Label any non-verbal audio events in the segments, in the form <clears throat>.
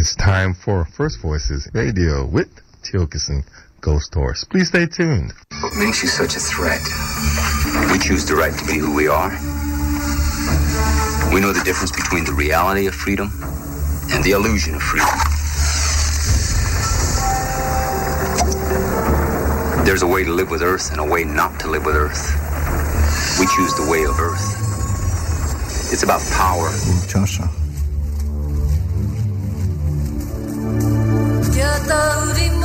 It's time for First Voices Radio with Tiokasin Ghost Horse. Please stay tuned. What makes you such a threat? We choose the right to be who we are. We know the difference between the reality of freedom and the illusion of freedom. There's a way to live with Earth and a way not to live with Earth. We choose the way of Earth. It's about power. Am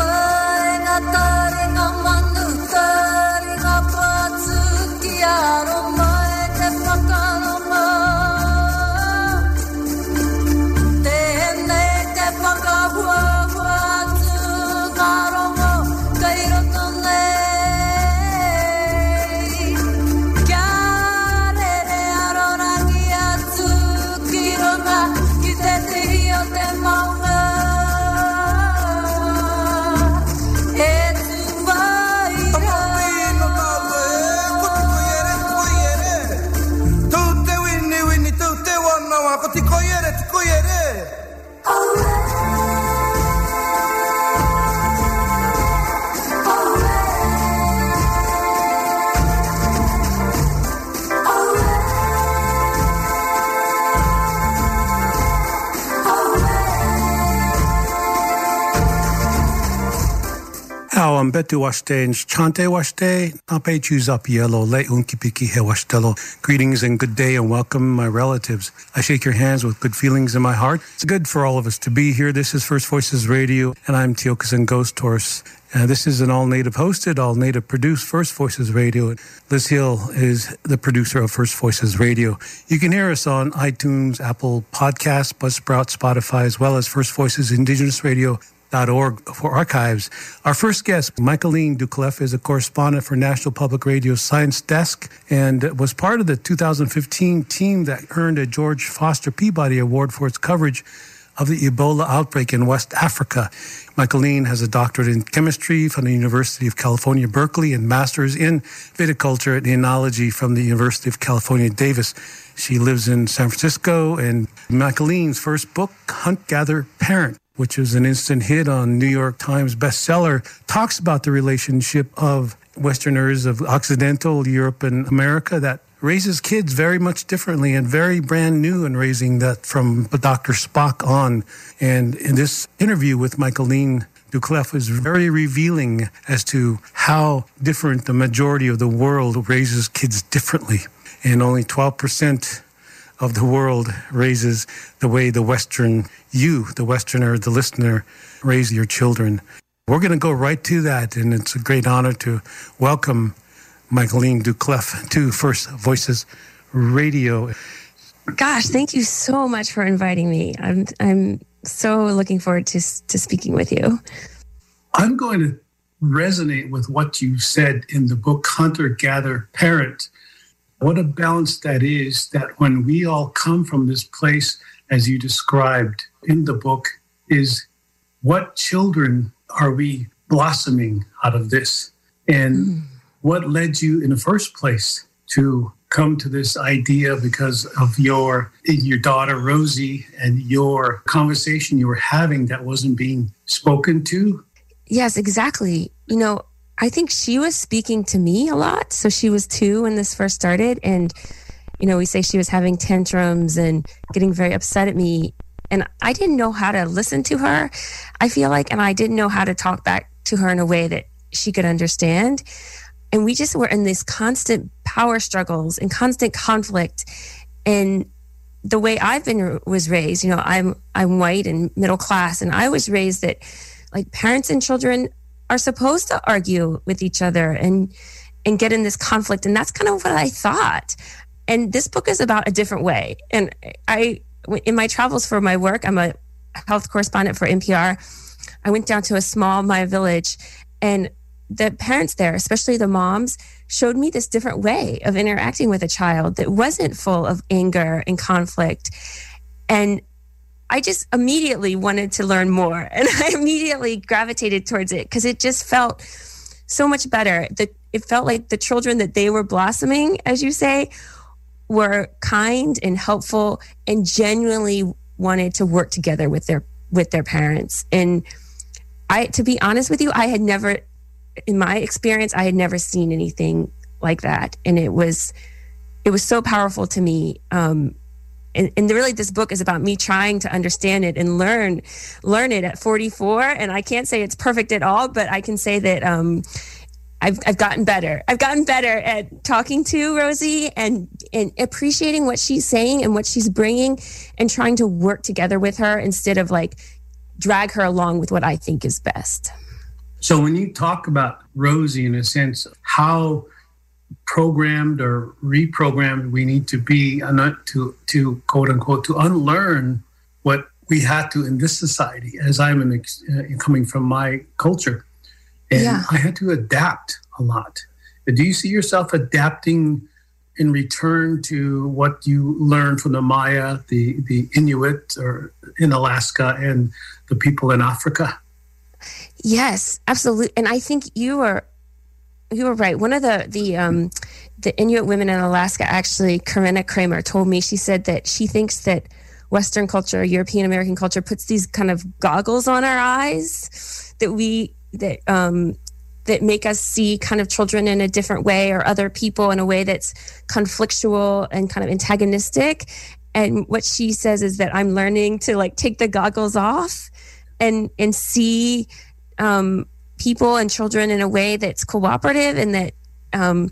chante washte, ape choose up yellow, le unkipiki he washtelo. Greetings and good day and welcome, my relatives. I shake your hands with good feelings in my heart. It's good for all of us to be here. This is First Voices Radio, and I'm Tiokasin Ghost Horse. Uh, this is an all native hosted, all native produced First Voices Radio. Liz Hill is the producer of First Voices Radio. You can hear us on iTunes, Apple Podcasts, Buzzsprout, Spotify, as well as First Voices Indigenous Radio org for archives. Our first guest, Michaeline Doucleff, is a correspondent for National Public Radio's Science Desk and was part of the 2015 team that earned a George Foster Peabody Award for its coverage of the Ebola outbreak in West Africa. Michaeline has a doctorate in chemistry from the University of California, Berkeley, and master's in viticulture and enology from the University of California, Davis. She lives in San Francisco, and Michaeline's first book, Hunt Gather Parent, which was an instant hit on New York Times bestseller, talks about the relationship of Westerners of Occidental Europe and America that raises kids very much differently and very brand new in raising that from Dr. Spock on. And in this interview with Michaeline Doucleff is very revealing as to how different the majority of the world raises kids differently. And only 12% of the world raises the way the Western, you, the Westerner, the listener, raise your children. We're going to go right to that, and it's a great honor to welcome Michaeline Doucleff to First Voices Radio. Gosh, thank you so much for inviting me. I'm I'm so looking forward to to speaking with you. I'm going to resonate with what you said in the book Hunter Gather Parent what a balance that is that when we all come from this place, as you described in the book, is what children are we blossoming out of this? And mm. what led you in the first place to come to this idea because of your your daughter Rosie and your conversation you were having that wasn't being spoken to? Yes, exactly. You know, I think she was speaking to me a lot. So she was two when this first started. And, you know, we say she was having tantrums and getting very upset at me. And I didn't know how to listen to her, I feel like. And I didn't know how to talk back to her in a way that she could understand. And we just were in these constant power struggles and constant conflict. And the way I've been was raised, you know, I'm I'm white and middle class, and I was raised that like parents and children are supposed to argue with each other and and get in this conflict. And that's kind of what i thought. And this book is about a different way. And i in my travels for my work i'm a health correspondent for npr i went down to a small maya village and the parents there especially the moms showed me this different way of interacting with a child that wasn't full of anger and conflict. And I just immediately wanted to learn more <laughs> and I immediately gravitated towards it because it just felt so much better. The, it felt like the children that they were blossoming, as you say, were kind and helpful and genuinely wanted to work together with their with their parents. And I, to be honest with you, I had never, in my experience, I had never seen anything like that, and it was, it was so powerful to me. Um, and, and really, this book is about me trying to understand it and learn, learn it at 44. And I can't say it's perfect at all, but I can say that um, I've, I've gotten better. I've gotten better at talking to Rosie and, and appreciating what she's saying and what she's bringing and trying to work together with her instead of like drag her along with what I think is best. So when you talk about Rosie in a sense, how programmed or reprogrammed we need to be to to quote unquote to unlearn what we had to in this society as i'm an, uh, coming from my culture. And yeah. i had to adapt a lot. Do you see yourself adapting in return to what you learned from the maya the the inuit or in alaska and the people in africa? Yes absolutely and i think you are you were right. One of the the um, the Inuit women in Alaska, actually, Corinna Kramer, told me she said that she thinks that Western culture, European American culture, puts these kind of goggles on our eyes that we that um, that make us see kind of children in a different way or other people in a way that's conflictual and kind of antagonistic. And what she says is that I'm learning to like take the goggles off and and see um, people and children in a way that's cooperative and that um,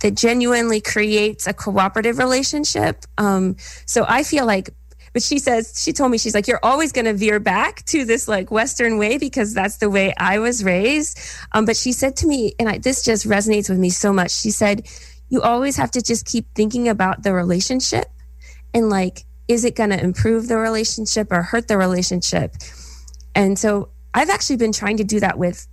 that genuinely creates a cooperative relationship. Um, so I feel like, but she says she told me she's like you're always going to veer back to this like Western way because that's the way I was raised. Um, but she said to me, and I, this just resonates with me so much. She said, "You always have to just keep thinking about the relationship and like." Is it going to improve the relationship or hurt the relationship? And so I've actually been trying to do that with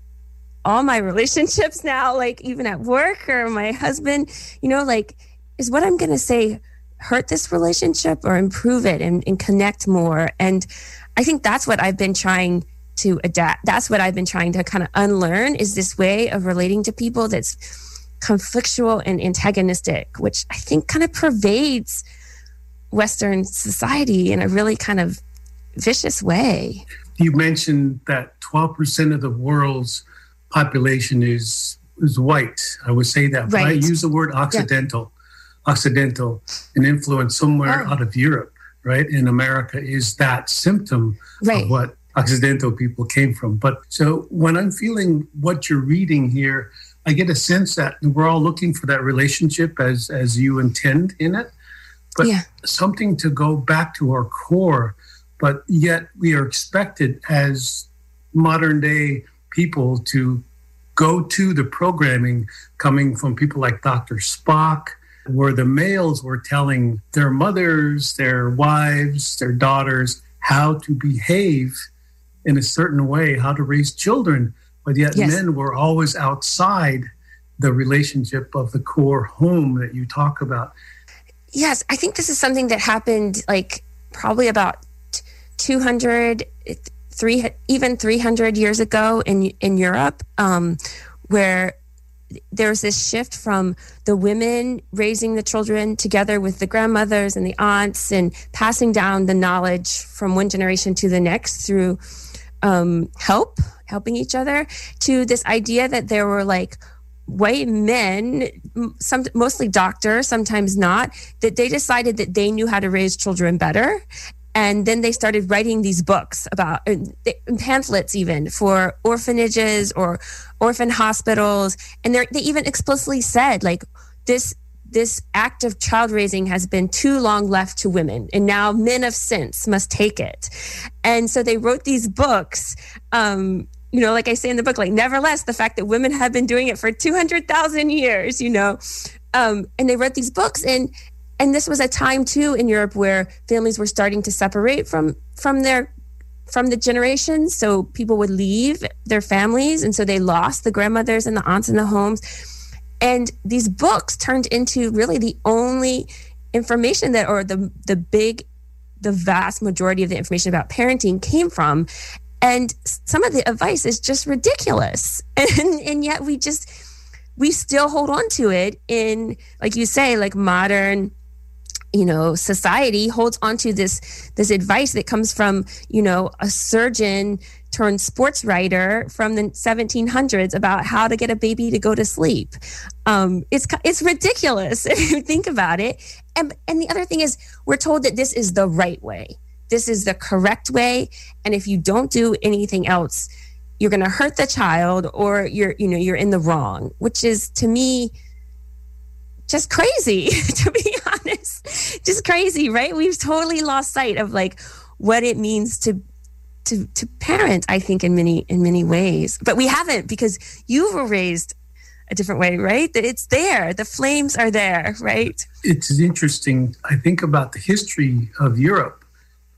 all my <laughs> relationships now, like even at work or my husband, you know, like, is what I'm going to say hurt this relationship or improve it and, and connect more? And I think that's what I've been trying to adapt. That's what I've been trying to kind of unlearn is this way of relating to people that's conflictual and antagonistic, which I think kind of pervades Western society in a really kind of vicious way you mentioned that 12% of the world's population is is white. I would say that, but I use the word Occidental, yeah. Occidental, an influence somewhere oh. out of Europe, right? In America is that symptom right. of what Occidental people came from. But so when I'm feeling what you're reading here, I get a sense that we're all looking for that relationship as as you intend in it, but yeah. something to go back to our core but yet we are expected as modern day people to go to the programming coming from people like Dr. Spock, where the males were telling their mothers, their wives, their daughters how to behave in a certain way, how to raise children. But yet yes. men were always outside the relationship of the core home that you talk about. Yes, I think this is something that happened like probably about 200 three, even 300 years ago in in Europe um, where there's this shift from the women raising the children together with the grandmothers and the aunts and passing down the knowledge from one generation to the next through um, help helping each other to this idea that there were like white men some mostly doctors sometimes not that they decided that they knew how to raise children better and then they started writing these books about uh, pamphlets even for orphanages or orphan hospitals. And they even explicitly said like this this act of child raising has been too long left to women. And now men of sense must take it. And so they wrote these books um, you know like i say in the book like nevertheless the fact that women have been doing it for 200000 years you know? Um, and they wrote these books and and this was a time too in Europe where families were starting to separate from from their from the generations. So people would leave their families, and so they lost the grandmothers and the aunts in the homes. And these books turned into really the only information that, or the the big, the vast majority of the information about parenting came from. And some of the advice is just ridiculous, <laughs> and and yet we just we still hold on to it in like you say like modern you know society holds onto this this advice that comes from you know a surgeon turned sports writer from the 1700s about how to get a baby to go to sleep. Um, it's it's ridiculous <laughs> if you think about it. And and the other thing is we're told that this is the right way. This is the correct way. And if you don't do anything else you're going to hurt the child or you're you know you're in the wrong which is to me just crazy <laughs> to be honest <laughs> just crazy right? We've totally lost sight of like what it means to to to parent i think in many in many ways. But we haven't because you were raised a different way right? That it's there. The flames are there right? It's interesting i think about the history of europe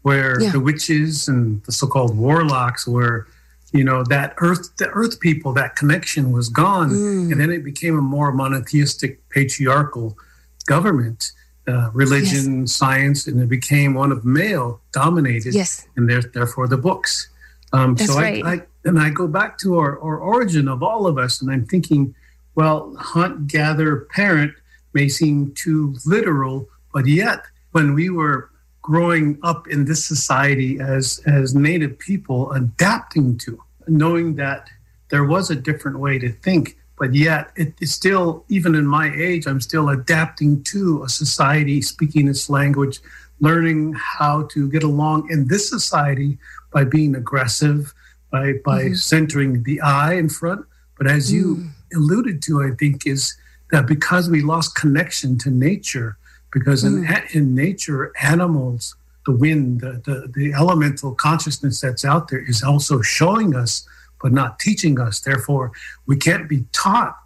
where yeah. the witches and the so-called warlocks were you know that earth the earth people that connection was gone. Mm. and then it became a more monotheistic patriarchal government uh, religion yes. science and it became one of male dominated yes and there, therefore the books um, That's so right. I, I, and i go back to our, our origin of all of us and i'm thinking well hunt gather parent may seem too literal but yet when we were growing up in this society as as native people adapting to knowing that there was a different way to think but yet it is still even in my age i'm still adapting to a society speaking its language learning how to get along in this society by being aggressive by by mm-hmm. centering the i in front but as you mm. alluded to i think is that because we lost connection to nature because in, mm. in nature, animals, the wind, the, the, the elemental consciousness that's out there is also showing us, but not teaching us. Therefore, we can't be taught,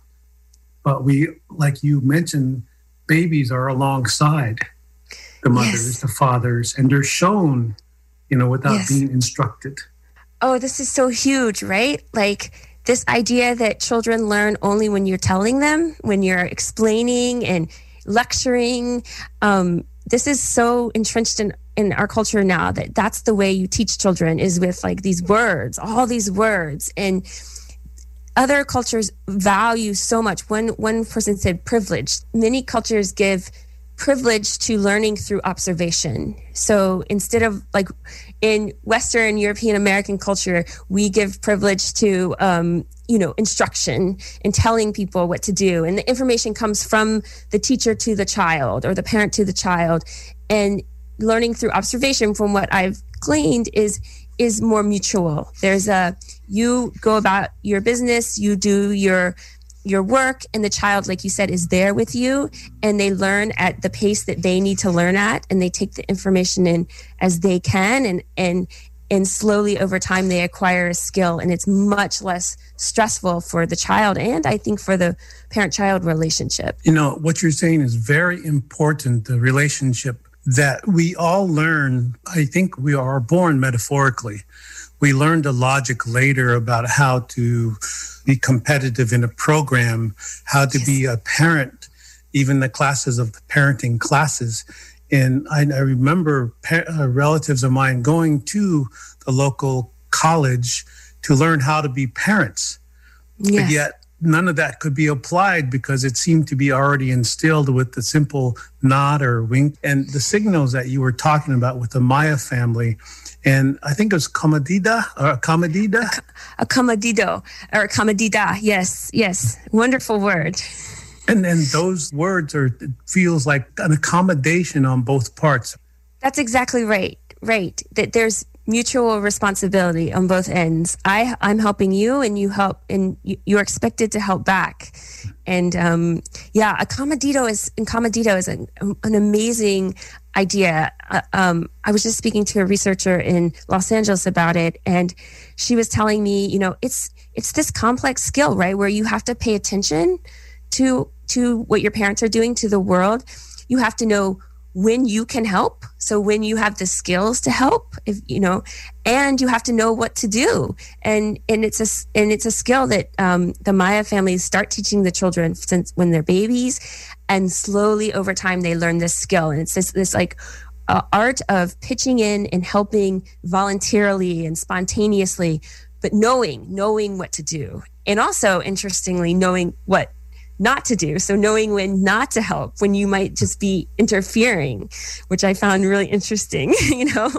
but we, like you mentioned, babies are alongside the mothers, yes. the fathers, and they're shown, you know, without yes. being instructed. Oh, this is so huge, right? Like, this idea that children learn only when you're telling them, when you're explaining and lecturing. Um, this is so entrenched in in our culture now that that's the way you teach children is with like these words, all these words, and other cultures value so much. One one person said privilege. Many cultures give privilege to learning through observation. So instead of like in Western European American culture, we give privilege to, um, you know, instruction and telling people what to do. And the information comes from the teacher to the child or the parent to the child. And learning through observation from what I've gleaned is is more mutual. There's a you go about your business, you do your your work and the child like you said is there with you and they learn at the pace that they need to learn at and they take the information in as they can and and and slowly over time they acquire a skill and it's much less stressful for the child and i think for the parent child relationship you know what you're saying is very important the relationship that we all learn i think we are born metaphorically we learned the logic later about how to be competitive in a program, how to yes. be a parent, even the classes of the parenting classes. And I, I remember uh, relatives of mine going to the local college to learn how to be parents. Yes. But yet, none of that could be applied because it seemed to be already instilled with the simple nod or wink and the signals that you were talking about with the Maya family and I think it was Comadida uh, or Comadida. A comedido or Comadida. Yes, yes. Wonderful word. And then those words are feels like an accommodation on both parts. That's exactly right. Right. That there's mutual responsibility on both ends. I I'm helping you, and you help, and you're expected to help back. And um, yeah, a comedido is comedido is an, an amazing idea. Uh, um, I was just speaking to a researcher in Los Angeles about it, and she was telling me, you know, it's it's this complex skill, right, where you have to pay attention to to what your parents are doing to the world. You have to know when you can help. So when you have the skills to help if you know and you have to know what to do. And and it's a and it's a skill that um, the maya families start teaching the children since when they're babies. And slowly over time they learn this skill. And it's this this like uh, art of pitching in and helping voluntarily and spontaneously but knowing knowing what to do. And also interestingly knowing what not to do. So knowing when not to help, when you might just be interfering, which I found really interesting, <laughs> you know?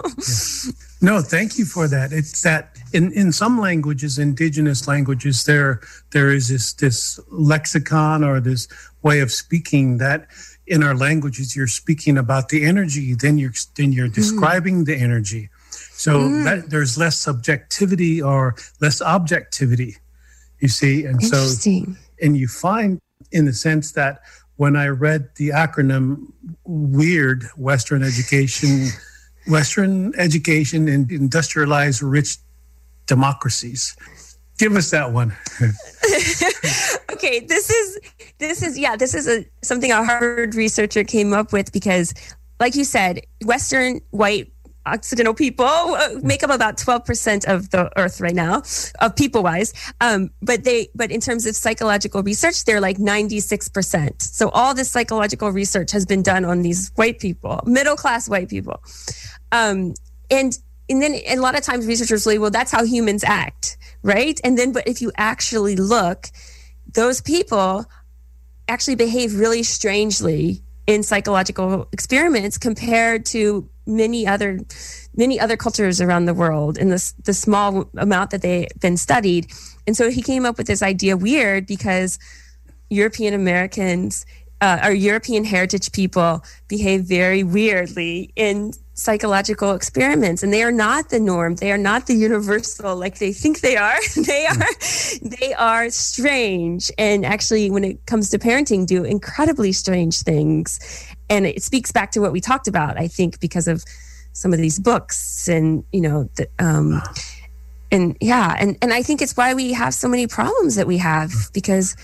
No, thank you for that. It's that in, in some languages, indigenous languages, there there is this this lexicon or this way of speaking that in our languages you're speaking about the energy, then you're then you're describing mm. the energy. So mm. that, there's less subjectivity or less objectivity, you see. And so and you find in the sense that when I read the acronym WEIRD, Western Education, <laughs> Western Education and Industrialized Rich Democracies. Give us that one. <laughs> okay, this is this is yeah, this is a something a Harvard researcher came up with because like you said, Western white Occidental people uh, make up about 12% of the earth right now, of people wise. Um, but they, but in terms of psychological research, they're like 96%. So all this psychological research has been done on these white people, middle class white people. Um, and, and then a lot of times researchers say, well, that's how humans act, right? And then, but if you actually look, those people actually behave really strangely in psychological experiments compared to many other many other cultures around the world in this the small amount that they've been studied. And so he came up with this idea WEIRD because european americans uh, or european heritage people behave very weirdly in psychological experiments. And they are not the norm. They are not the universal like they think they are. <laughs> They are they are strange. And actually when it comes to parenting do incredibly strange things and it speaks back to what we talked about i think because of some of these books and you know the, um and yeah and and i think it's why we have so many problems that we have because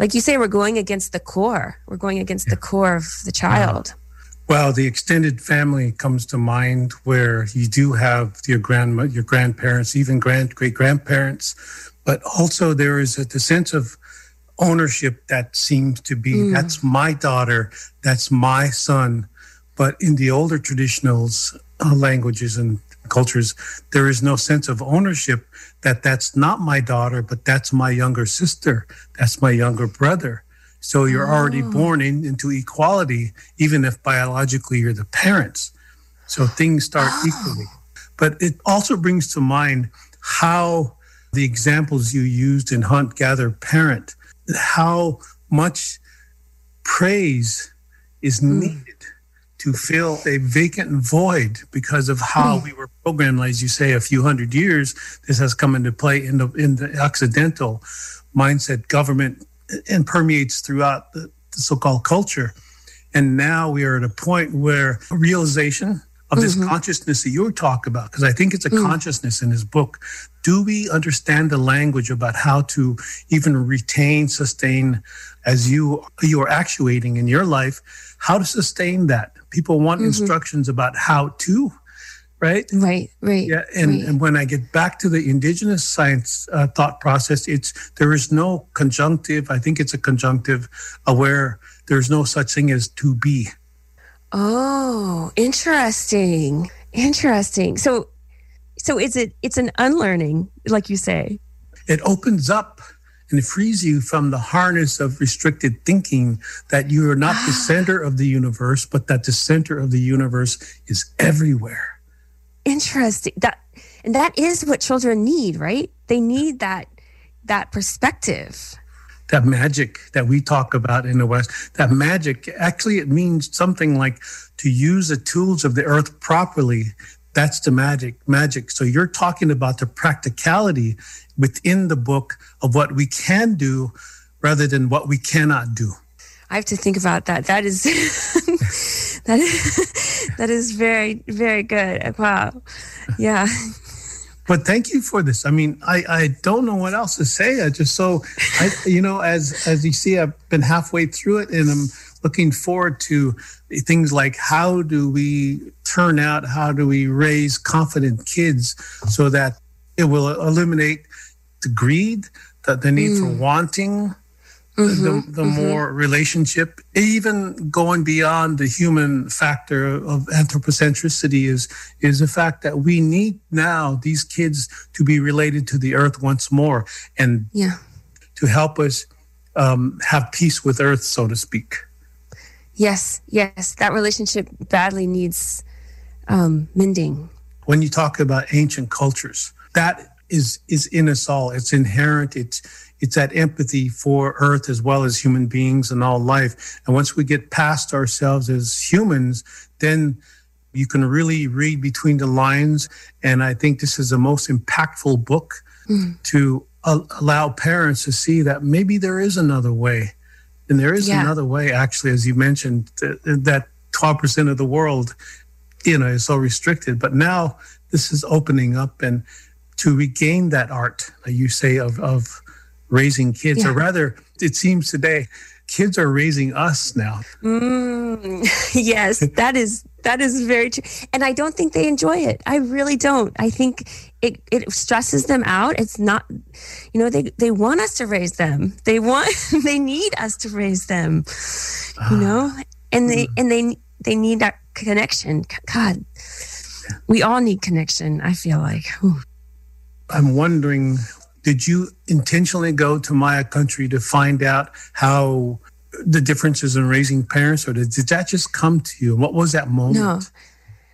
like you say we're going against the core. We're going against the core of the child. Well, the extended family comes to mind where you do have your grandma, your grandparents, even grand great grandparents, but also there is a, the sense of ownership that seems to be mm. that's my daughter, that's my son. But in the older traditionals uh, languages and cultures, there is no sense of ownership that that's not my daughter, but that's my younger sister, that's my younger brother. So you're oh. already born in, into equality, even if biologically you're the parents. So things start oh. equally. But it also brings to mind how the examples you used in Hunt, Gather, Parent, how much praise is mm. needed to fill a vacant void because of how mm. we were programmed, as you say, a few hundred years. This has come into play in the in the Occidental mindset, government and permeates throughout the, the so-called culture. And now we are at a point where realization of this mm-hmm. consciousness that you're talking about, because I think it's a mm. consciousness in his book. Do we understand the language about how to even retain, sustain, as you you are actuating in your life, how to sustain that? People want mm-hmm. instructions about how to, right? Right, right. Yeah, and, right. and when I get back to the indigenous science uh, thought process, it's there is no conjunctive. I think it's a conjunctive uh, where there's no such thing as to be. Oh, interesting. Interesting. So, so is it? It's an unlearning, like you say. It opens up and it frees you from the harness of restricted thinking that you are not the ah. center of the universe, but that the center of the universe is everywhere. Interesting. That and that is what children need, right? They need that that perspective. That magic that we talk about in the West, that magic actually it means something like to use the tools of the earth properly. That's the magic, magic. So you're talking about the practicality within the book of what we can do rather than what we cannot do. I have to think about that. That is <laughs> that is <laughs> that is very very good. Wow, yeah. <laughs> But thank you for this. I mean, I, I don't know what else to say. I just so I you know as as you see, I've been halfway through it, and I'm looking forward to things like how do we turn out, how do we raise confident kids so that it will eliminate the greed, the, the need mm. for wanting, mm-hmm, the, the mm-hmm. more relationship, even going beyond the human factor of anthropocentricity is is the fact that we need now these kids to be related to the earth once more and yeah. to help us um, have peace with earth, so to speak. Yes, yes, that relationship badly needs um, mending. When you talk about ancient cultures, that is is in us all. It's inherent. It's it's that empathy for earth as well as human beings and all life. And once we get past ourselves as humans, then you can really read between the lines. And I think this is the most impactful book mm. to uh, allow parents to see that maybe there is another way. And there is yeah. another way, actually, as you mentioned, that 12% of the world, you know, is so restricted. But now this is opening up and to regain that art, you say, of, of raising kids, yeah. or rather, it seems today, kids are raising us now. Mm, <laughs> yes, that is that is very true, and I don't think they enjoy it. I really don't. I think it it stresses them out. It's not, you know, they they want us to raise them. They want <laughs> they need us to raise them. You know, and they mm. and they they need that connection. God, we all need connection. I feel like. I'm wondering did you intentionally go to Maya country to find out how the differences in raising parents, or did, did that just come to you? What was that moment? No.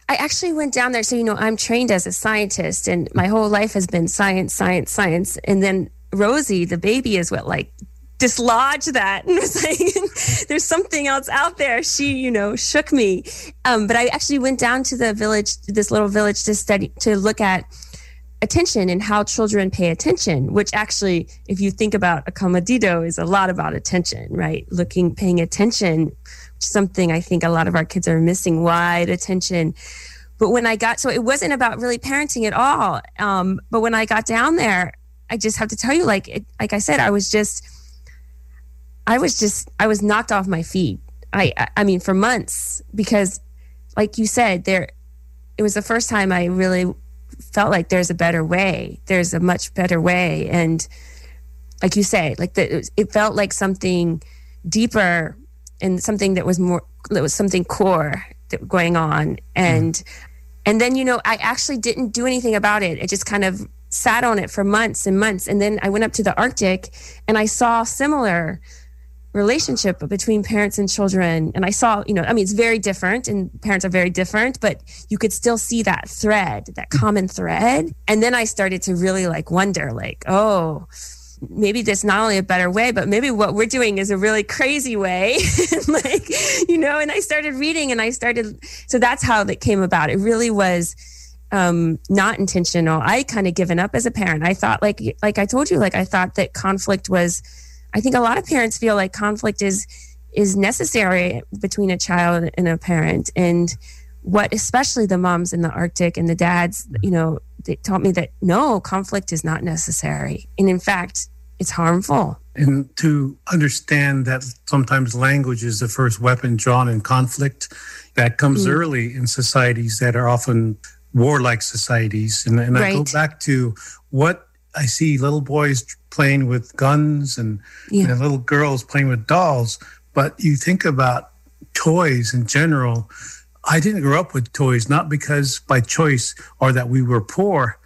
I actually went down there. So, you know, I'm trained as a scientist, and my whole life has been science, science, science. And then Rosie, the baby, is what like dislodged that and was like, <laughs> there's something else out there. She, you know, shook me. Um, but I actually went down to the village, this little village to study, to look at attention and how children pay attention, which actually, if you think about a comedido, is a lot about attention, right? Looking, paying attention, something I think a lot of our kids are missing wide attention. But when I got, so it wasn't about really parenting at all. Um, but when I got down there, I just have to tell you, like, it, like I said, I was just, I was just, I was knocked off my feet. I, I mean, for months because, like you said, there, it was the first time I really felt like there's a better way. There's a much better way. And like you say, like the, it felt like something deeper and something that was more, that was something core that going on. And, mm. and then, you know, I actually didn't do anything about it. It just kind of sat on it for months and months. And then I went up to the Arctic and I saw similar relationship between parents and children. And i saw you know i mean it's very different and parents are very different but you could still see that thread that common thread. And then i started to really like wonder like oh maybe this not only a better way but maybe what we're doing is a really crazy way. <laughs> Like you know and i started reading and i started so that's how that came about. It really was um not intentional. I kind of given up as a parent. I thought like like i told you like i thought that conflict was I think a lot of parents feel like conflict is is necessary between a child and a parent and what especially the moms in the arctic and the dads you know they taught me that no conflict is not necessary and in fact it's harmful and to understand that sometimes language is the first weapon drawn in conflict that comes mm. early in societies that are often warlike societies and, and right. i go back to what I see little boys playing with guns and, yeah. and little girls playing with dolls. But you think about toys in general. I didn't grow up with toys, not because by choice or that we were poor.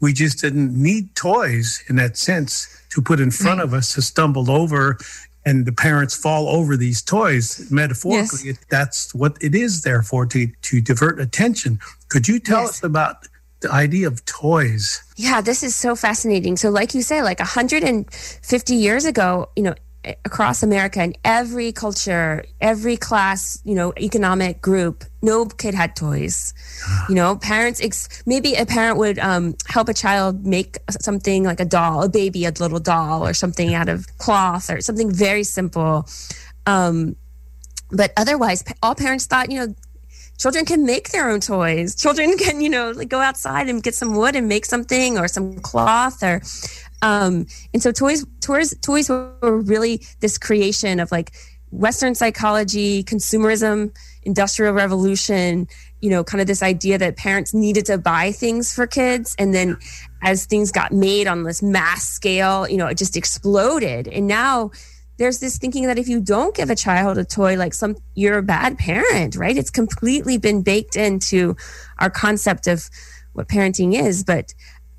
We just didn't need toys in that sense to put in front right. of us to stumble over and the parents fall over these toys metaphorically yes. that's what it is there for to to divert attention could you tell yes. us about the idea of toys. Yeah, this is so fascinating. So, like you say, like 150 years ago, you know, across America in every culture, every class, you know, economic group, no kid had toys. You know, parents, ex- maybe a parent would um, help a child make something like a doll, a baby, a little doll or something out of cloth or something very simple. Um, but otherwise, all parents thought, you know, children can make their own toys. Children can, you know, like go outside and get some wood and make something or some cloth or um and so toys toys toys were really this creation of like western psychology, consumerism, industrial revolution, you know, kind of this idea that parents needed to buy things for kids and then as things got made on this mass scale, you know, it just exploded. And now there's this thinking that if you don't give a child a toy like some you're a bad parent right it's completely been baked into our concept of what parenting is but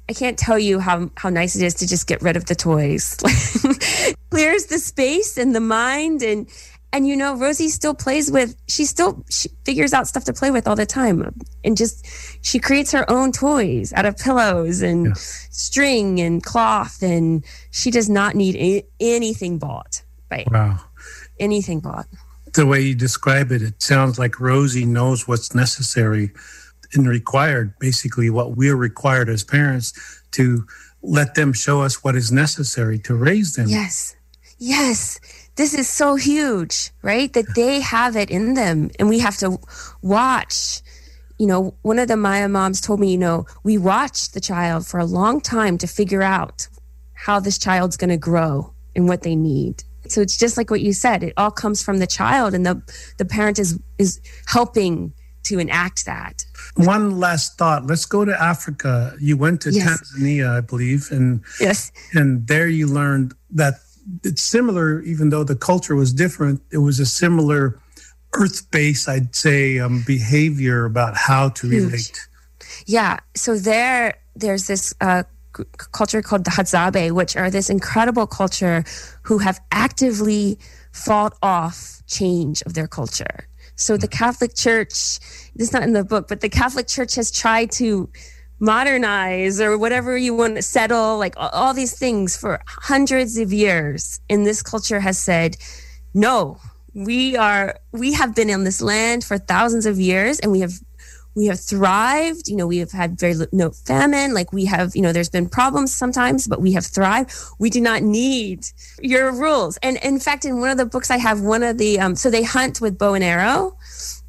I can't tell you how how nice it is to just get rid of the toys. <laughs> Clears the space and the mind and and you know Rosie still plays with she still she figures out stuff to play with all the time and just she creates her own toys out of pillows and yeah. string and cloth and she does not need a- anything bought by wow anything bought the way you describe it it sounds like Rosie knows what's necessary and required, basically what we're required as parents to let them show us what is necessary to raise them. Yes. Yes. This is so huge, right? That they have it in them and we have to watch. You know, one of the Maya moms told me, you know, we watch the child for a long time to figure out how this child's going to grow and what they need. So it's just like what you said. It all comes from the child and the the parent is is helping to enact that. One last thought. Let's go to Africa. You went to yes. Tanzania, I believe, and yes, and there you learned that it's similar, even though the culture was different. It was a similar earth-based, I'd say, um, behavior about how to Huge. relate. Yeah. So there, there's this. Uh, culture called the Hadzabe, which are this incredible culture who have actively fought off change of their culture. So the hmm. Catholic Church, this is not in the book, but the Catholic Church has tried to modernize or whatever you want to settle, like all these things for hundreds of years. And this culture has said, no, we are, we have been in this land for thousands of years and we have we have thrived. You know we have had very no famine. Like we have you know there's been problems sometimes but we have thrived. We do not need your rules. And in fact in one of the books i have one of the um, so they hunt with bow and arrow.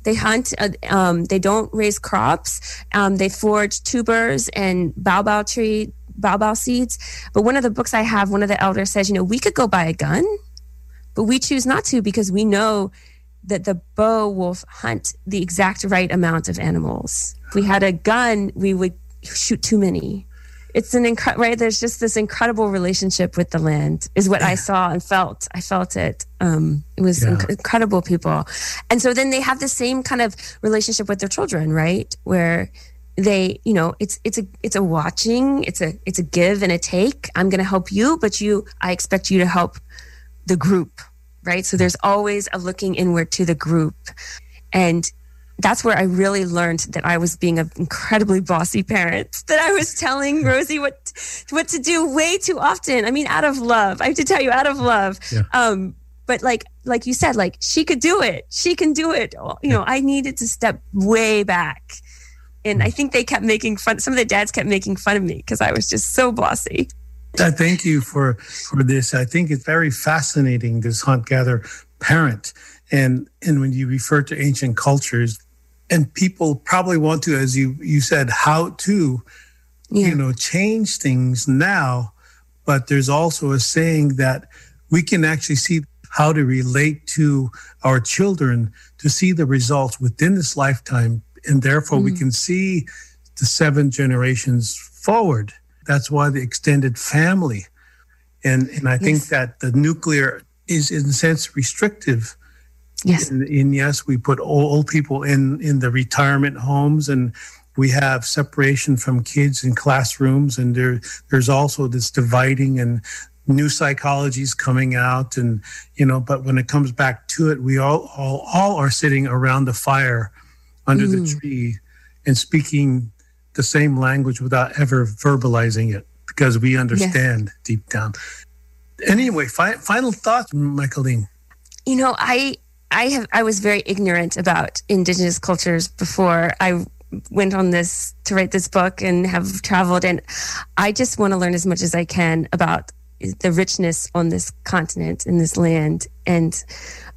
They hunt uh, um, they don't raise crops. Um, they forage tubers and baobab tree baobab seeds. But one of the books i have one of the elders says you know we could go buy a gun but we choose not to because we know that the bow will hunt the exact right amount of animals. If we had a gun, we would shoot too many. It's an incredible right. There's just this incredible relationship with the land, is what I saw and felt. I felt it. Um, it was yeah. inc- incredible people, and so then they have the same kind of relationship with their children, right? Where they, you know, it's it's a it's a watching, it's a it's a give and a take. I'm going to help you, but you, I expect you to help the group right? So there's always a looking inward to the group. And that's where I really learned that I was being an incredibly bossy parent, <laughs> that I was telling Rosie what what to do way too often. I mean, out of love. I have to tell you, out of love. Yeah. Um, but like like you said, like she could do it. She can do it. You know, I needed to step way back. And I think they kept making fun. Some of the dads kept making fun of me because I was just so bossy. I thank you for for this. I think it's very fascinating this hunt gather parent, and and when you refer to ancient cultures, and people probably want to, as you you said, how to, yeah. you know, change things now. But there's also a saying that we can actually see how to relate to our children to see the results within this lifetime, and therefore mm. we can see the seven generations forward that's why the extended family. And, and I yes. think that the nuclear is, in a sense, restrictive. Yes. And, and yes, we put old people in, in the retirement homes and we have separation from kids in classrooms. And there, there's also this dividing and new psychologies coming out. And, you know, but when it comes back to it, we all, all, all are sitting around the fire under mm. the tree and speaking the same language without ever verbalizing it because we understand yes. deep down. Anyway, fi- final thoughts, Michaeline. You know, I I have I was very ignorant about indigenous cultures before I went on this to write this book and have traveled and I just want to learn as much as I can about the richness on this continent in this land and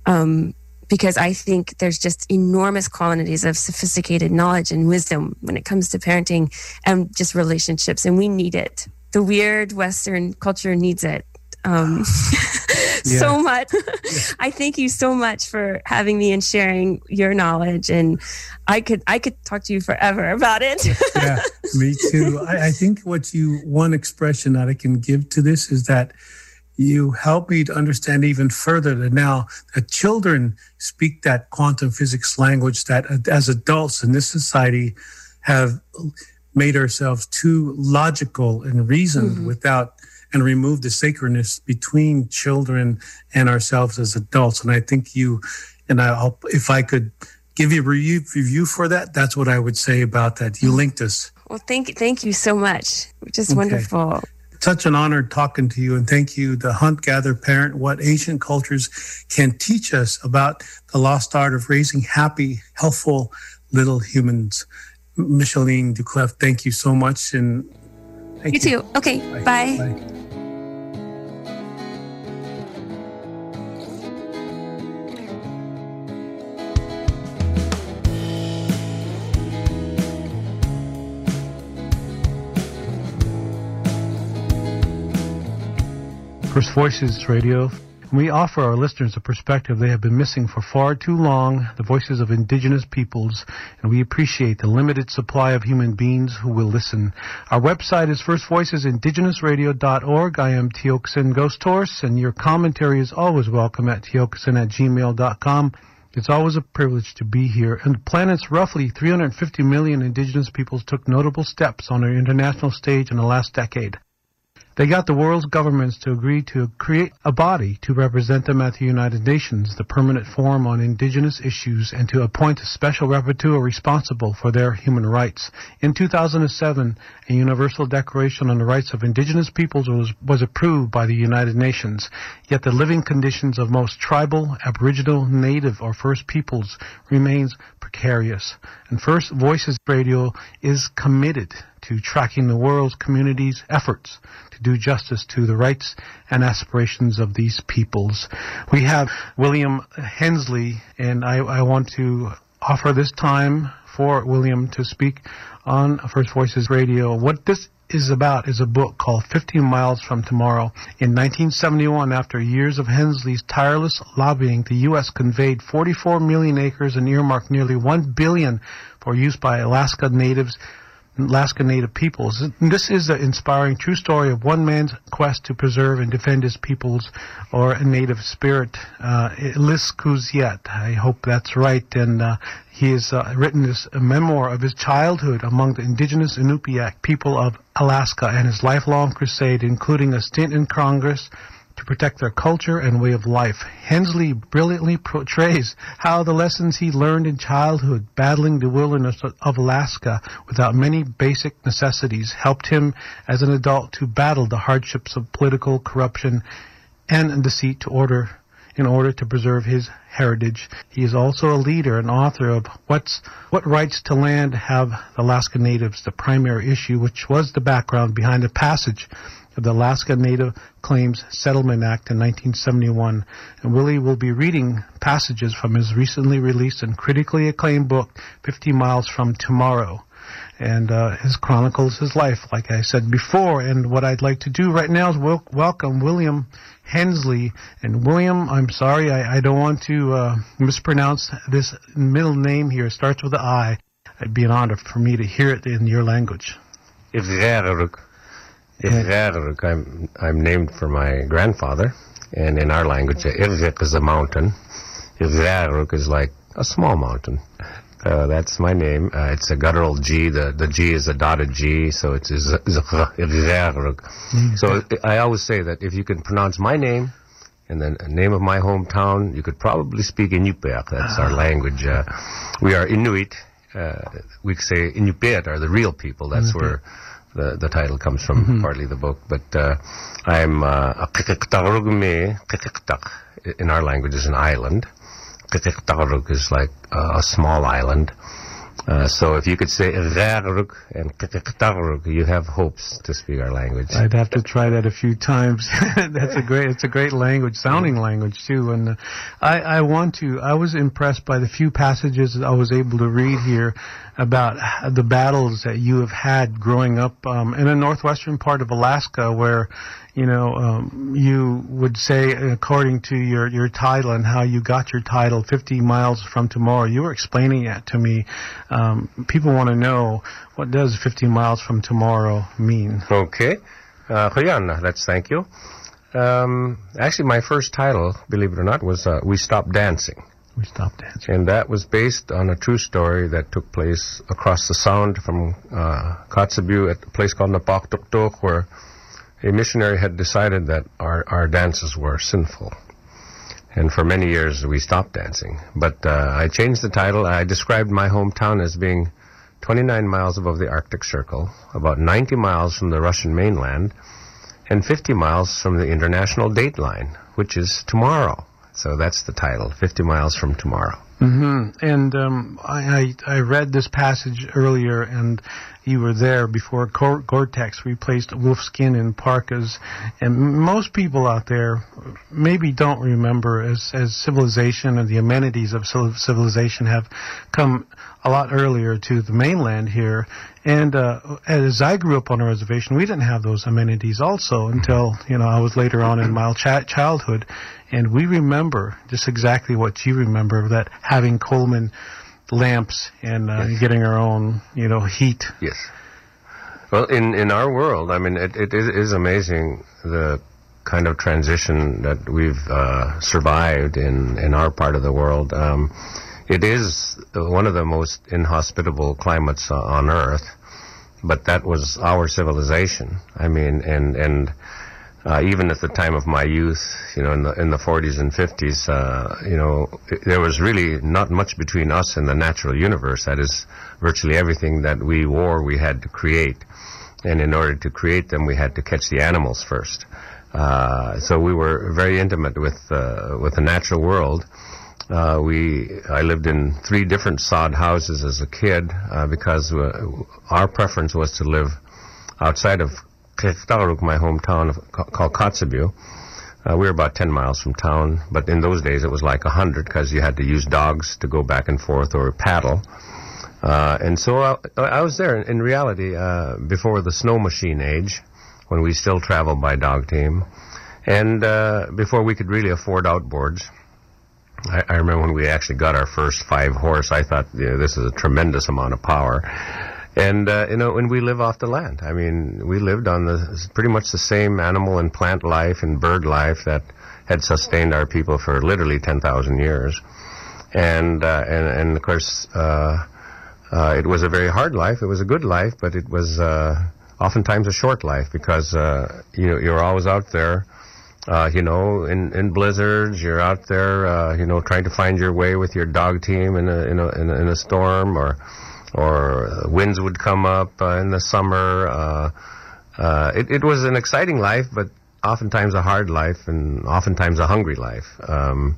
um, because I think there's just enormous quantities of sophisticated knowledge and wisdom when it comes to parenting and just relationships, and we need it. The weird Western culture needs it um, <laughs> so much. <laughs> I thank you so much for having me and sharing your knowledge. And I could I could talk to you forever about it. <laughs> yeah, me too. I, I think what you one expression that I can give to this is that you help me to understand even further that now that children speak that quantum physics language that as adults in this society have made ourselves too logical and reasoned mm-hmm. without and removed the sacredness between children and ourselves as adults. And I think you and I'll, if I could give you a review, review for that, that's what I would say about that. You linked us. Well, thank thank you so much. Just okay. wonderful. Such an honor talking to you, and thank you, the hunt gather parent. What ancient cultures can teach us about the lost art of raising happy, healthful little humans. Michaeleen Doucleff, thank you so much, and you, you, too. Okay, bye. bye. bye. First Voices Radio. We offer our listeners a perspective they have been missing for far too long, the voices of indigenous peoples, and we appreciate the limited supply of human beings who will listen. Our website is firstvoicesindigenousradio.org. I am Tiokasin Ghost Horse, and your commentary is always welcome at tiokasin at gmail.com. It's always a privilege to be here. And the planet's roughly 350 million indigenous peoples took notable steps on our international stage in the last decade. They got the world's governments to agree to create a body to represent them at the United Nations, the permanent forum on indigenous issues, and to appoint a special rapporteur responsible for their human rights. In 2007, a Universal Declaration on the Rights of Indigenous Peoples was, was approved by the United Nations. Yet the living conditions of most tribal, aboriginal, native, or First Peoples remains precarious. And First Voices Radio is committed to tracking the world's communities' efforts do justice to the rights and aspirations of these peoples. We have William Hensley, and I, I want to offer this time for William to speak on First Voices Radio. What this is about is a book called 15 Miles from Tomorrow. In 1971, after years of Hensley's tireless lobbying, the U.S. conveyed 44 million acres and earmarked nearly 1 billion for use by Alaska natives Alaska Native peoples. This is an inspiring true story of one man's quest to preserve and defend his peoples or native spirit. Uh, Kuziet, I hope that's right. And uh, he has uh, written this memoir of his childhood among the indigenous Inupiaq people of Alaska and his lifelong crusade, including a stint in Congress to protect their culture and way of life. Hensley brilliantly portrays how the lessons he learned in childhood, battling the wilderness of Alaska without many basic necessities, helped him as an adult to battle the hardships of political corruption and deceit to order in order to preserve his heritage. He is also a leader and author of What's What Rights to Land Have the Alaska Natives, the primary issue, which was the background behind the passage of the Alaska Native Claims Settlement Act in 1971, and Willie will be reading passages from his recently released and critically acclaimed book, 50 Miles from Tomorrow. And uh, his chronicles his life, like I said before. And what I'd like to do right now is wel- welcome William Hensley. And William, I'm sorry, I, I don't want to uh, mispronounce this middle name here. It starts with an I. It'd be an honor for me to hear it in your language. Irreruk, I'm, I'm named for my grandfather, and in our language, Irvik is a mountain. Irreruk is like a small mountain. Uh, that's my name. Uh, it's a guttural G. The the G is a dotted G, so it's Irreruk. Mm-hmm. So I always say that if you can pronounce my name and then the name of my hometown, you could probably speak Inupiaq. That's our ah. language. Uh, we are Inuit. Uh, we say Inupiat are the real people. That's where the, the title comes from mm-hmm. partly the book, but uh, I'm uh, a kikiktarug me. Kikiktak in our language is an island. is like uh, a small island. Uh, so if you could say Raruk and you have hopes to speak our language. I'd have to try that a few times. <laughs> That's a great, it's a great language, sounding language too. And uh, I, I want to, I was impressed by the few passages that I was able to read here about the battles that you have had growing up um, in a northwestern part of Alaska where you know, um, you would say, according to your, your title and how you got your title, 50 miles from tomorrow, you were explaining that to me. Um, people want to know, what does 50 miles from tomorrow mean? Okay. Uh, that's thank you. Um, actually, my first title, believe it or not, was uh, We Stopped Dancing. We stopped dancing. And that was based on a true story that took place across the sound from uh, Kotzebue at a place called Napaktuktuk, where a missionary had decided that our, our dances were sinful. And for many years we stopped dancing. But uh, I changed the title. I described my hometown as being 29 miles above the Arctic Circle, about 90 miles from the Russian mainland, and 50 miles from the international date line, which is tomorrow. So that's the title, 50 miles from tomorrow. Mm-hmm. And um, I, I, I read this passage earlier, and you were there before Gore-Tex replaced wolfskin in parkas, and most people out there maybe don't remember as as civilization and the amenities of civilization have come a lot earlier to the mainland here. And uh, as I grew up on a reservation, we didn't have those amenities also until you know I was later on in my ch- childhood, and we remember just exactly what you remember that having Coleman lamps and uh, yes. getting our own you know heat. Yes. Well, in in our world, I mean, it, it is amazing the kind of transition that we've uh, survived in in our part of the world. Um, it is one of the most inhospitable climates uh, on Earth, but that was our civilization. I mean, and and uh, even at the time of my youth, you know, in the in the 40s and 50s, uh, you know, there was really not much between us and the natural universe. That is, virtually everything that we wore, we had to create, and in order to create them, we had to catch the animals first. Uh, so we were very intimate with uh, with the natural world uh, we I lived in three different sod houses as a kid uh, because our preference was to live outside of Qeqtaruk, my hometown of, called Kotzebue. Uh, we were about 10 miles from town, but in those days it was like 100 because you had to use dogs to go back and forth or paddle. Uh, and so I, I, was there in reality uh, before the snow machine age when we still traveled by dog team and before we could really afford outboards. I, I remember when we actually got our first five horse, I thought, this is a tremendous amount of power. And, uh, you know, and we live off the land. I mean, we lived on the, pretty much the same animal and plant life and bird life that had sustained our people for literally 10,000 years. And, uh, and, and of course, uh, uh, it was a very hard life. It was a good life, but it was, uh, oftentimes a short life because, uh, you know, you're always out there, uh, you know, in, in blizzards, you're out there, uh, you know, trying to find your way with your dog team in a, in a, in a, in a storm or, or uh, winds would come up uh, in the summer. Uh, it, it was an exciting life, but oftentimes a hard life and oftentimes a hungry life. Um,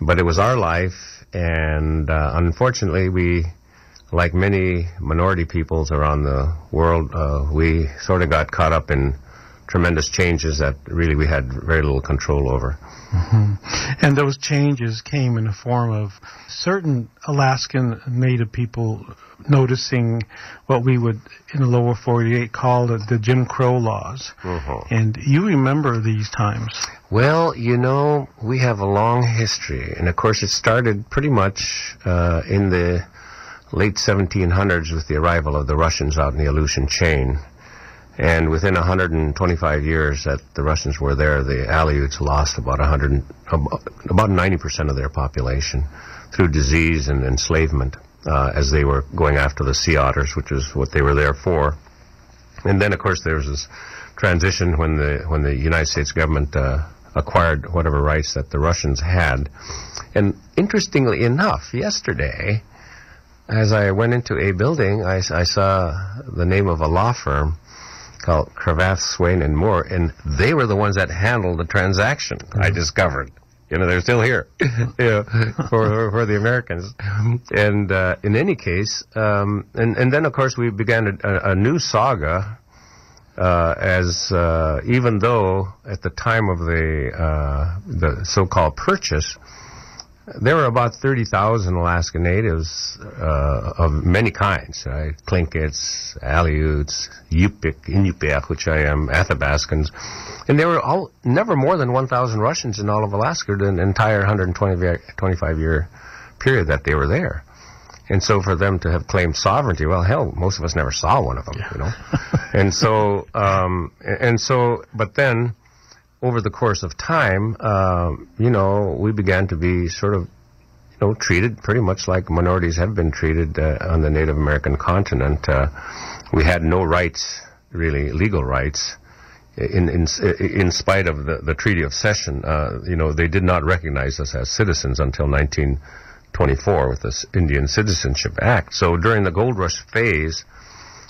but it was our life, and unfortunately, we, like many minority peoples around the world, uh, we sort of got caught up in tremendous changes that really we had very little control over. Mm-hmm. And those changes came in the form of certain Alaskan Native people noticing what we would in the lower 48 call the, the Jim Crow laws. Mm-hmm. And you remember these times. Well, you know, we have a long history. And of course, it started pretty much uh, in the late 1700s with the arrival of the Russians out in the Aleutian chain. And within 125 years that the Russians were there, the Aleuts lost about 100, about 90% of their population through disease and enslavement uh, as they were going after the sea otters, which is what they were there for. And then, of course, there was this transition when the when the United States government uh, acquired whatever rights that the Russians had. And interestingly enough, yesterday, as I went into a building, I, I saw the name of a law firm called Cravath, Swaine, and Moore, and they were the ones that handled the transaction. Mm-hmm. I discovered. You know, they're still here, <laughs> you <laughs> know, for, for the Americans. And uh, in any case, um, and and then of course we began a, a new saga. Uh, as uh, even though at the time of the uh, the so-called purchase, there were about 30,000 Alaska Natives uh, of many kinds, right? Tlingits, Aleuts, Yupik, Inupiaq, which I am, Athabascans. And there were all, never more than 1,000 Russians in all of Alaska the entire 125 year period that they were there. And so for them to have claimed sovereignty, well, hell, most of us never saw one of them, yeah. you know? and so, um, and so, but then, over the course of time, uh, you know, we began to be sort of you know, treated pretty much like minorities have been treated uh, on the Native American continent. Uh, we had no rights, really, legal rights. In, in, in spite of the, the Treaty of Cession, uh, you know, they did not recognize us as citizens until 1924 with the Indian Citizenship Act. So during the gold rush phase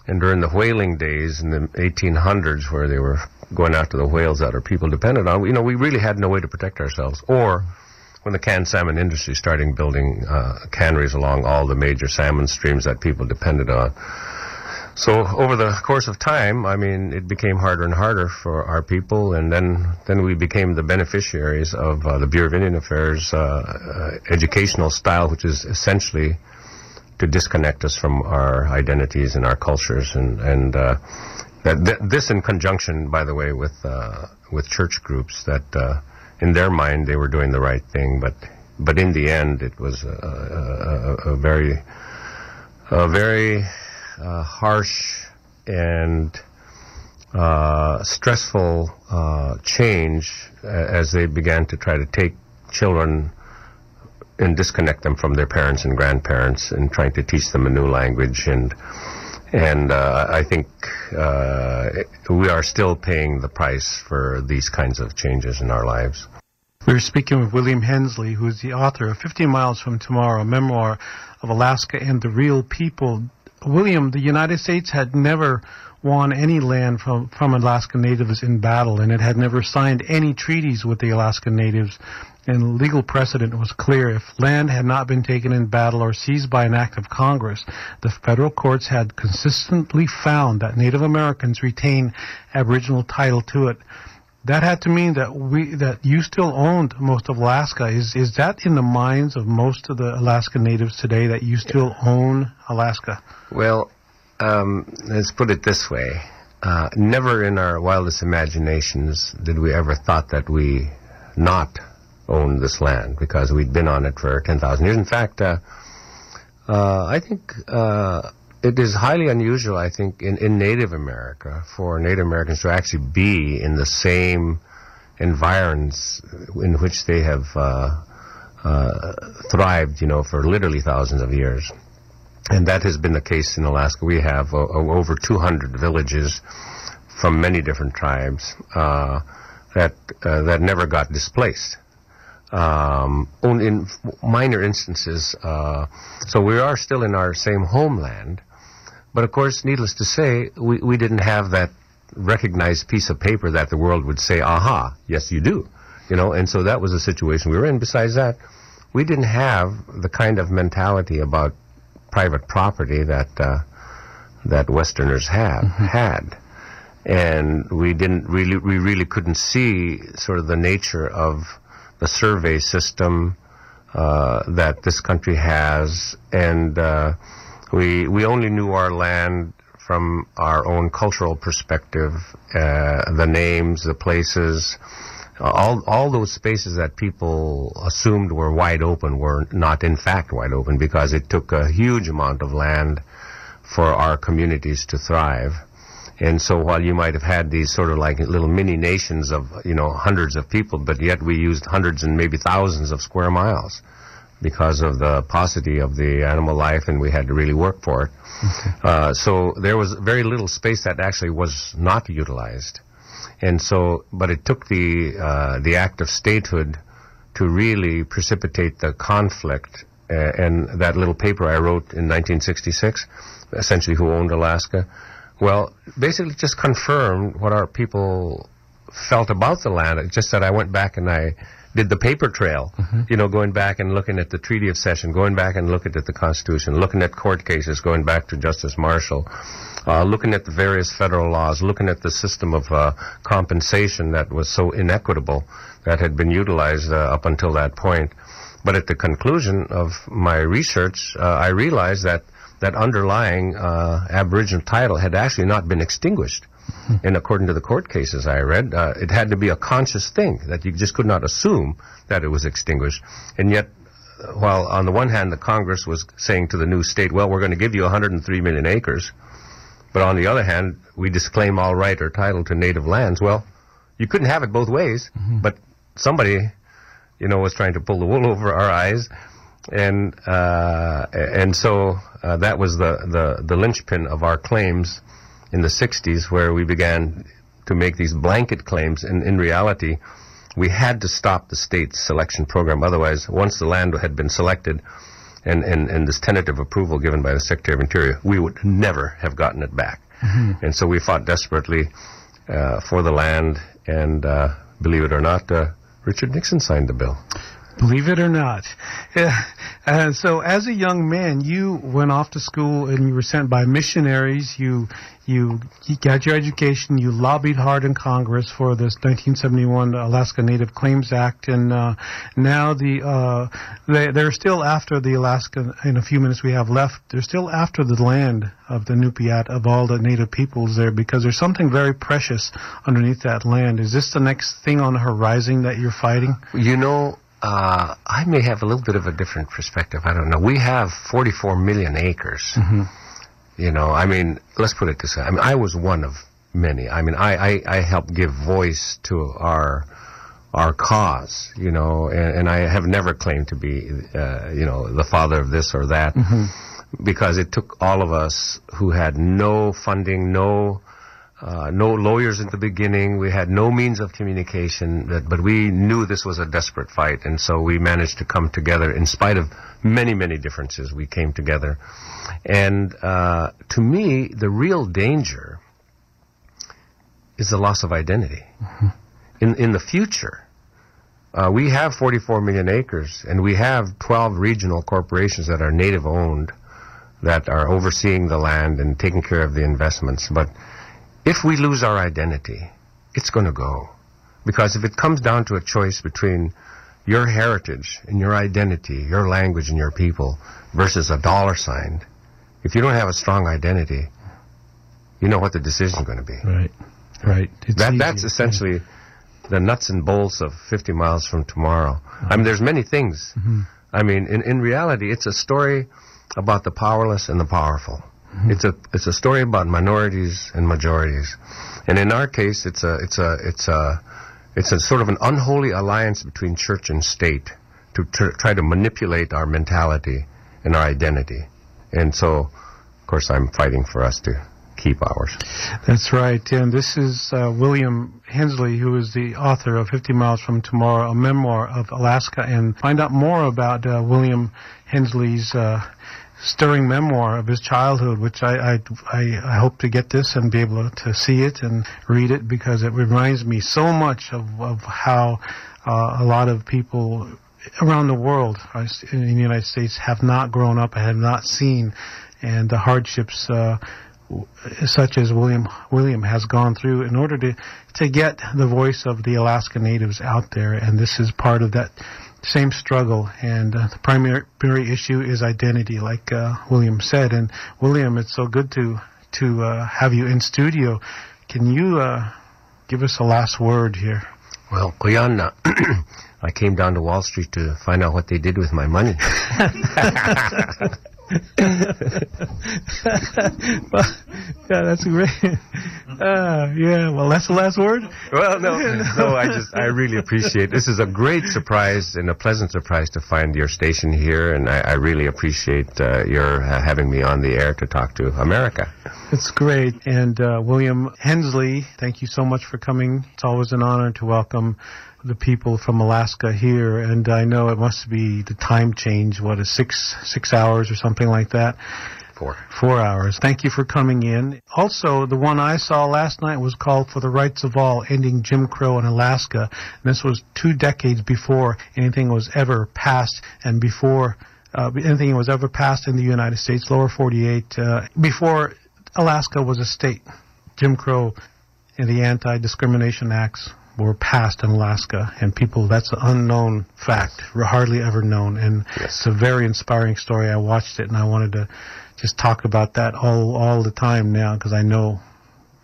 and during the whaling days in the 1800s where they were going after the whales that our people depended on, you know, we really had no way to protect ourselves. Or when the canned salmon industry started building uh, canneries along all the major salmon streams that people depended on. So over the course of time, I mean, it became harder and harder for our people, and then then we became the beneficiaries of uh, the Bureau of Indian Affairs uh, uh, educational style, which is essentially to disconnect us from our identities and our cultures, and and uh, th- this in conjunction, by the way, with uh, with church groups that uh, in their mind they were doing the right thing, but but in the end it was a, a, a, a very a very uh, harsh and uh, stressful uh, change as they began to try to take children and disconnect them from their parents and grandparents and trying to teach them a new language and and uh, I think uh, we are still paying the price for these kinds of changes in our lives. We were speaking with William Hensley, who is the author of 50 Miles from Tomorrow, a memoir of Alaska and the real people. William, the United States had never won any land from, from Alaska Natives in battle, and it had never signed any treaties with the Alaska Natives and legal precedent was clear. If land had not been taken in battle or seized by an act of Congress, the federal courts had consistently found that Native Americans retain Aboriginal title to it. That had to mean that we that you still owned most of Alaska. Is is that in the minds of most of the Alaska Natives today that you still own Alaska? Well, um, let's put it this way. Uh, never in our wildest imaginations did we ever thought that we not owned this land because we'd been on it for 10,000 years. In fact, uh, uh, I think uh, it is highly unusual, I think, in, in Native America for Native Americans to actually be in the same environs in which they have uh, uh, thrived, you know, for literally thousands of years. And that has been the case in Alaska. We have uh, over 200 villages from many different tribes that that never got displaced um, only in minor instances. Uh, so we are still in our same homeland, but of course, needless to say, we, we didn't have that recognized piece of paper that the world would say, "Aha, yes, you do," you know. And so that was the situation we were in. Besides that, we didn't have the kind of mentality about private property that uh, that Westerners have mm-hmm. had. And we didn't really, we really couldn't see sort of the nature of the survey system uh, that this country has, and uh, we we only knew our land from our own cultural perspective, uh, the names, the places, all all those spaces that people assumed were wide open were not in fact wide open because it took a huge amount of land for our communities to thrive. And so while you might have had these sort of like little mini nations of, you know, hundreds of people, but yet we used hundreds and maybe thousands of square miles because of the paucity of the animal life and we had to really work for it. Uh, so there was very little space that actually was not utilized. And so, but it took the, uh, the act of statehood to really precipitate the conflict. Uh, and that little paper I wrote in 1966, essentially who owned Alaska, well, basically just confirmed what our people felt about the land. It's just that I went back and I did the paper trail, mm-hmm. you know, going back and looking at the Treaty of Cession, going back and looking at the Constitution, looking at court cases, going back to Justice Marshall, uh, looking at the various federal laws, looking at the system of uh, compensation that was so inequitable that had been utilized uh, up until that point. But at the conclusion of my research, uh, I realized that that underlying uh, Aboriginal title had actually not been extinguished. And according to the court cases I read, uh, it had to be a conscious thing that you just could not assume that it was extinguished. And yet, uh, while on the one hand the Congress was saying to the new state, well, we're going to give you 103 million acres, but on the other hand, we disclaim all right or title to native lands. Well, you couldn't have it both ways, mm-hmm. but somebody, you know, was trying to pull the wool over our eyes and uh, and so uh, that was the, the the linchpin of our claims in the 60s, where we began to make these blanket claims. And in reality, we had to stop the state's selection program. Otherwise, once the land had been selected, and, and, and this tentative approval given by the Secretary of Interior, we would never have gotten it back. And so we fought desperately uh, for the land, and uh, believe it or not, uh, Richard Nixon signed the bill. Believe it or not. And so as a young man, you went off to school and you were sent by missionaries. You, you, you got your education. You lobbied hard in Congress for this 1971 Alaska Native Claims Act. And, uh, now the, uh, they, they're still after the Alaska, in a few minutes we have left, they're still after the land of the Inupiat, of all the native peoples there, because there's something very precious underneath that land. Is this the next thing on the horizon that you're fighting? You know, uh, I may have a little bit of a different perspective. I don't know. We have 44 million acres. You know, I mean, let's put it this way. I mean, I was one of many. I mean, I, I, I helped give voice to our our cause, you know, and, and I have never claimed to be, uh, you know, the father of this or that, because it took all of us who had no funding, no uh, no lawyers at the beginning. We had no means of communication, but, but we knew this was a desperate fight, and so we managed to come together in spite of many, many differences. We came together, and uh, to me, the real danger is the loss of identity. In in the future, uh, we have 44 million acres, and we have 12 regional corporations that are native owned, that are overseeing the land and taking care of the investments, but if we lose our identity, it's going to go. Because if it comes down to a choice between your heritage and your identity, your language and your people, versus a dollar sign, if you don't have a strong identity, you know what the decision is going to be. Right. Right. It's That, easy. that's essentially the nuts and bolts of 50 miles from tomorrow. I mean, there's many things. Mm-hmm. I mean, in, in reality, it's a story about the powerless and the powerful. It's a it's a story about minorities and majorities, and in our case, it's a it's a it's a it's a sort of an unholy alliance between church and state to tr- try to manipulate our mentality and our identity. And so, of course, I'm fighting for us to keep ours. That's right. And this is uh, William Hensley, who is the author of 50 Miles from Tomorrow, a memoir of Alaska. And find out more about uh, William Hensley's uh, stirring memoir of his childhood, which I, I, I, hope to get this and be able to see it and read it because it reminds me so much of, of how uh, a lot of people around the world in the United States have not grown up and have not seen and the hardships uh, such as William William has gone through in order to to get the voice of the Alaska Natives out there, and this is part of that same struggle. And uh, the primary, issue is identity, like uh, William said. And William, it's so good to to uh, have you in studio. Can you uh, give us a last word here? Well, Kuyan, <clears throat> I came down to Wall Street to find out what they did with my money. <laughs> <laughs> well, <laughs> yeah, that's great. Uh, yeah, well, that's the last word. Well, no, no, I just, I really appreciate, this is a great surprise and a pleasant surprise to find your station here, and I, I really appreciate uh, your uh, having me on the air to talk to America. It's great. And uh, William Hensley, thank you so much for coming. It's always an honor to welcome the people from Alaska here. And I know it must be the time change. What is six six hours or something like that? Four. Four hours. Thank you for coming in. Also, the one I saw last night was called For the Rights of All, Ending Jim Crow in Alaska. And this was two decades before anything was ever passed and before uh, anything was ever passed in the United States, lower 48, uh, before Alaska was a state. Jim Crow and the Anti-Discrimination Acts were passed in Alaska, and people, that's an unknown fact, hardly ever known, and Yes. it's a very inspiring story. I watched it, and I wanted to just talk about that all all the time now because I know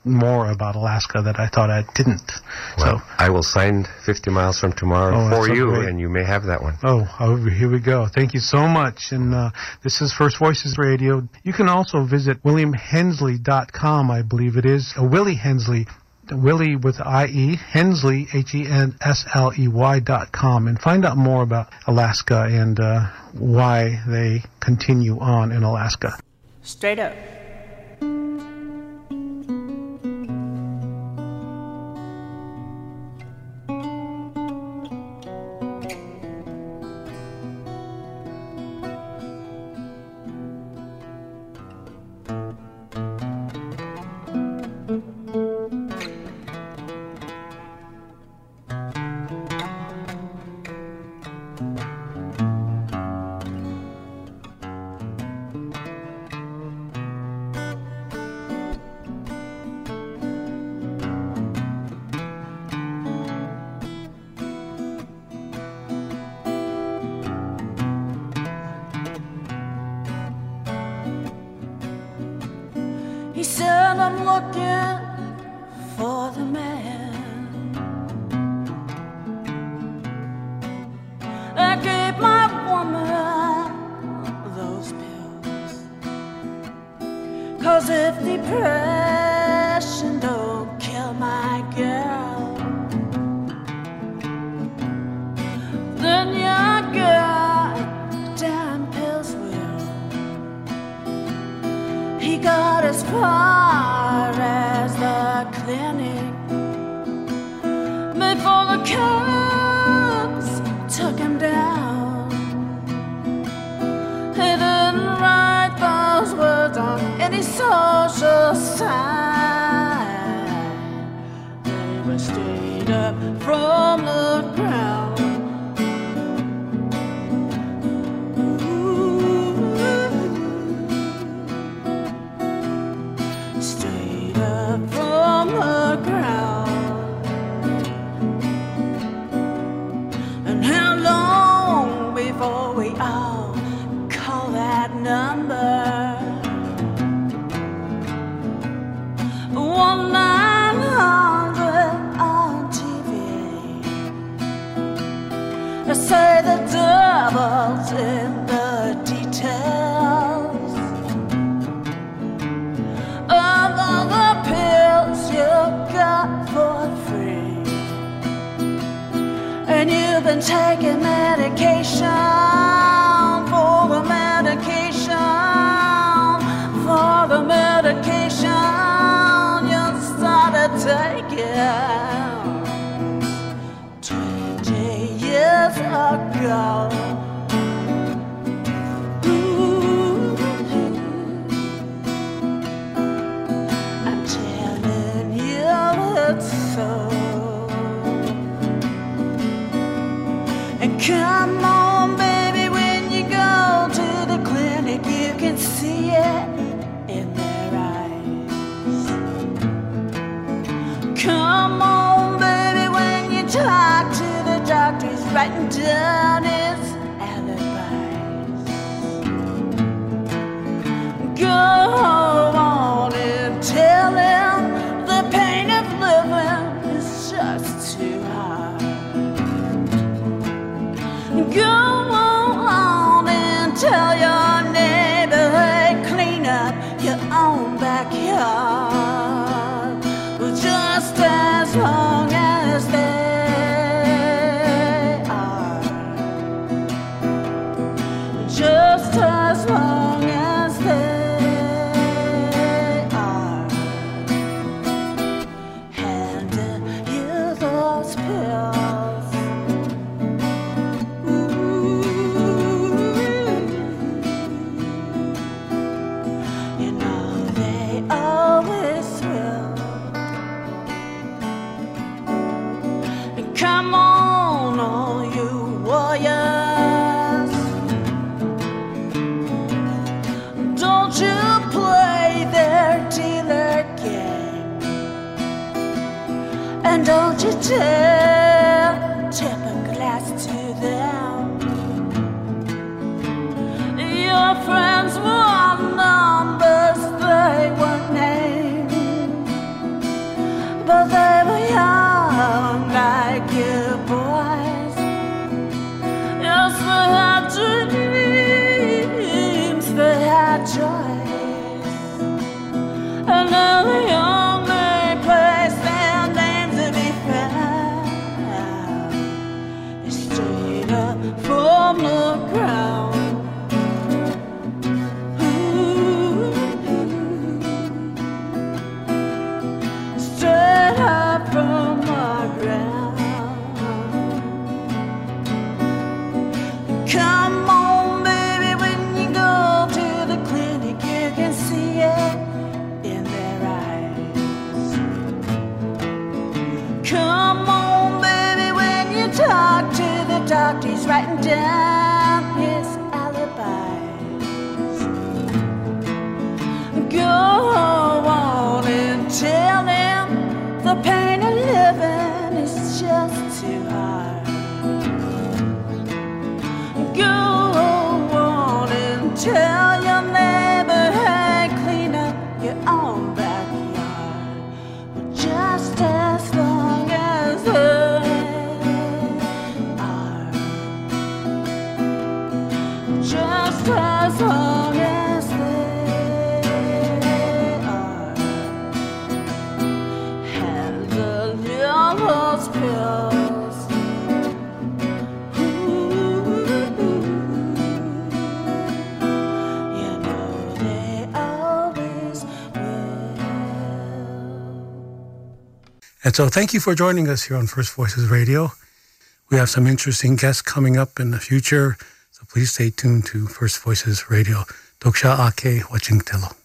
more about Alaska that I thought I didn't. Well, so, I will sign 50 miles from tomorrow Oh, for you, great. and you may have that one. oh, oh, here we go. Thank you so much. And uh, this is First Voices Radio. You can also visit WilliamHensley.com, I believe it is, uh, Willie Hensley Willie with IE, Hensley, H E N S L E Y dot com, and find out more about Alaska and uh, why they continue on in Alaska. Straight up. got as far as the clinic made for the car. Take a medication. 这。And so thank you for joining us here on First Voices Radio. We have some interesting guests coming up in the future, so please stay tuned to First Voices Radio. Doksha Ake Wachingtelo.